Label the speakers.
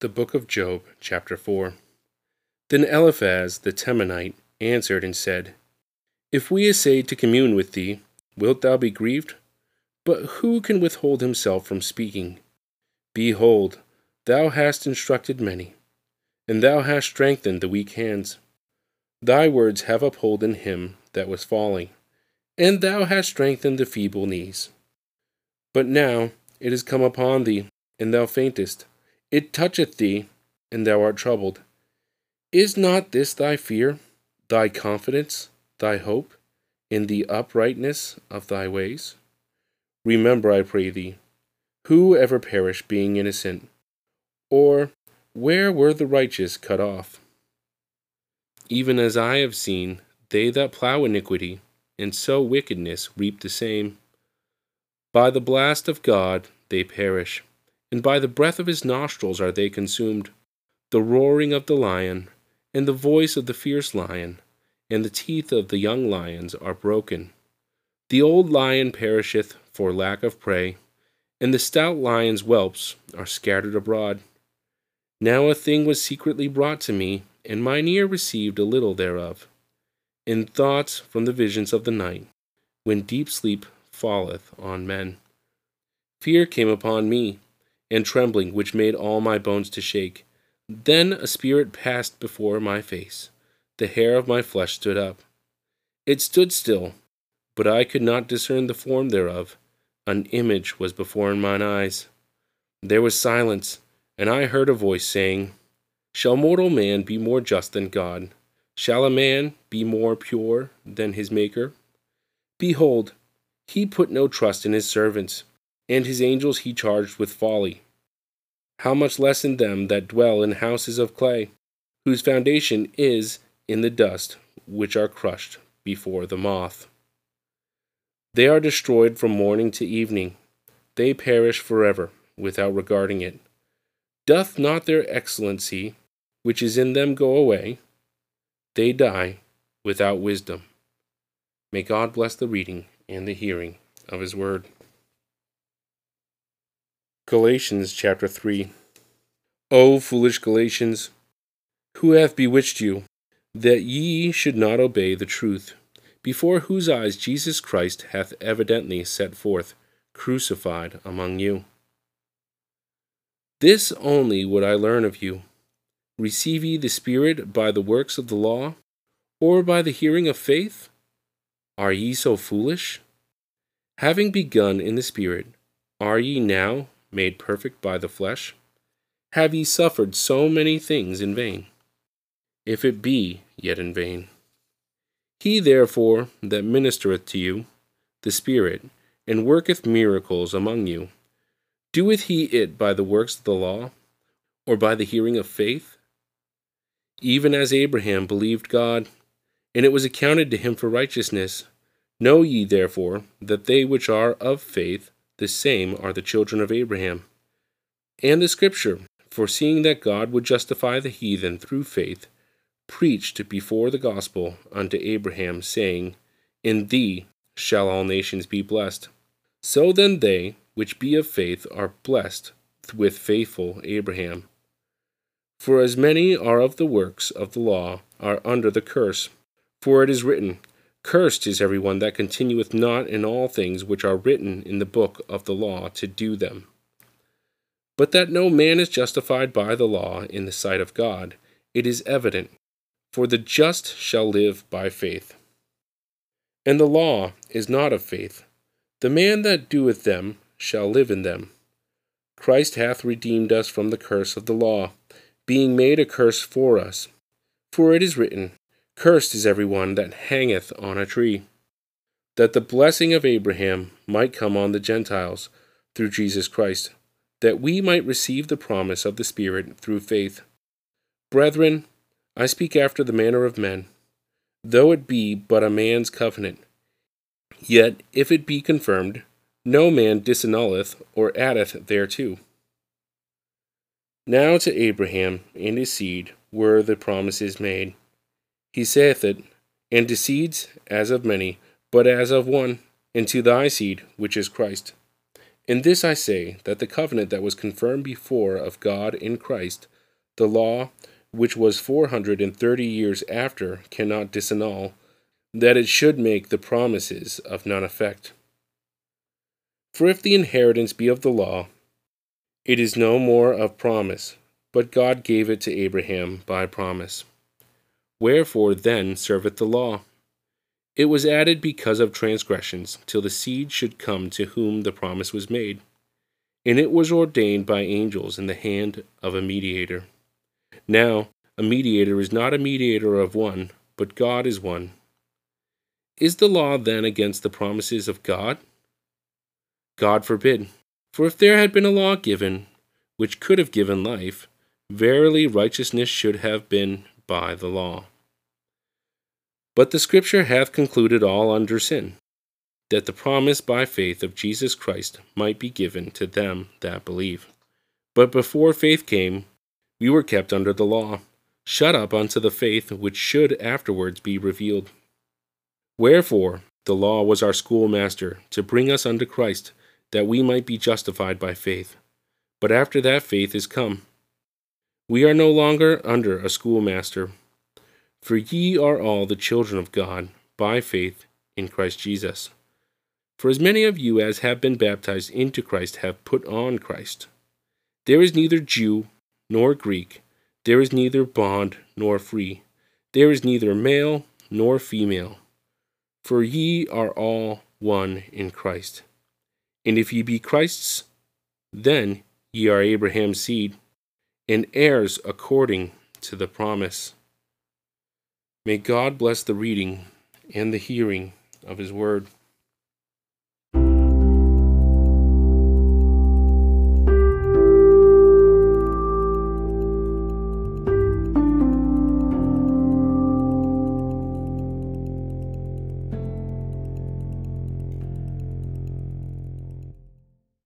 Speaker 1: The Book of Job, chapter 4. Then Eliphaz the Temanite answered and said, If we essay to commune with thee, wilt thou be grieved? But who can withhold himself from speaking? Behold, thou hast instructed many, and thou hast strengthened the weak hands. Thy words have upholden him that was falling, and thou hast strengthened the feeble knees. But now it is come upon thee, and thou faintest. It toucheth thee, and thou art troubled. Is not this thy fear, thy confidence, thy hope, in the uprightness of thy ways? Remember, I pray thee, who ever perished being innocent? Or where were the righteous cut off? Even as I have seen, they that plough iniquity, and sow wickedness, reap the same. By the blast of God they perish and by the breath of his nostrils are they consumed. The roaring of the lion, and the voice of the fierce lion, and the teeth of the young lions are broken. The old lion perisheth for lack of prey, and the stout lion's whelps are scattered abroad. Now a thing was secretly brought to me, and mine ear received a little thereof. In thoughts from the visions of the night, when deep sleep falleth on men. Fear came upon me and trembling which made all my bones to shake. Then a spirit passed before my face. The hair of my flesh stood up. It stood still, but I could not discern the form thereof. An image was before mine eyes. There was silence, and I heard a voice saying, Shall mortal man be more just than God? Shall a man be more pure than his Maker? Behold, he put no trust in his servants and his angels he charged with folly. How much less in them that dwell in houses of clay, whose foundation is in the dust, which are crushed before the moth. They are destroyed from morning to evening, they perish forever, without regarding it. Doth not their excellency, which is in them, go away? They die without wisdom. May God bless the reading and the hearing of his word. Galatians chapter 3 O foolish Galatians, who hath bewitched you, that ye should not obey the truth, before whose eyes Jesus Christ hath evidently set forth, crucified among you? This only would I learn of you. Receive ye the Spirit by the works of the law, or by the hearing of faith? Are ye so foolish? Having begun in the Spirit, are ye now made perfect by the flesh? Have ye suffered so many things in vain? If it be yet in vain. He therefore that ministereth to you, the Spirit, and worketh miracles among you, doeth he it by the works of the law, or by the hearing of faith? Even as Abraham believed God, and it was accounted to him for righteousness. Know ye therefore that they which are of faith, the same are the children of Abraham. And the Scripture, foreseeing that God would justify the heathen through faith, preached before the gospel unto Abraham, saying, In thee shall all nations be blessed. So then they which be of faith are blessed with faithful Abraham. For as many are of the works of the law are under the curse. For it is written, Cursed is every one that continueth not in all things which are written in the book of the law to do them. But that no man is justified by the law in the sight of God, it is evident, for the just shall live by faith. And the law is not of faith. The man that doeth them shall live in them. Christ hath redeemed us from the curse of the law, being made a curse for us. For it is written, Cursed is every one that hangeth on a tree, that the blessing of Abraham might come on the Gentiles through Jesus Christ, that we might receive the promise of the Spirit through faith. Brethren, I speak after the manner of men, though it be but a man's covenant. Yet if it be confirmed, no man disannulleth or addeth thereto. Now to Abraham and his seed were the promises made. He saith it, and seeds as of many, but as of one, and to thy seed, which is Christ. In this I say, that the covenant that was confirmed before of God in Christ The law, which was four hundred and thirty years after, cannot disannul, that it should make the promises of none effect. For if the inheritance be of the law, it is no more of promise, but God gave it to Abraham by promise. Wherefore then serveth the law? It was added because of transgressions, till the seed should come to whom the promise was made. And it was ordained by angels in the hand of a mediator. Now, a mediator is not a mediator of one, but God is one. Is the law then against the promises of God? God forbid. For if there had been a law given, which could have given life, verily righteousness should have been by the law. But the Scripture hath concluded all under sin, that the promise by faith of Jesus Christ might be given to them that believe. But before faith came, we were kept under the law, shut up unto the faith which should afterwards be revealed. Wherefore, the law was our schoolmaster to bring us unto Christ that we might be justified by faith. But after that faith is come, we are no longer under a schoolmaster. For ye are all the children of God by faith in Christ Jesus. For as many of you as have been baptized into Christ have put on Christ. There is neither Jew nor Greek, there is neither bond nor free, there is neither male nor female, for ye are all one in Christ. And if ye be Christ's, then ye are Abraham's seed, and heirs according to the promise. May God bless the reading and the hearing of his word.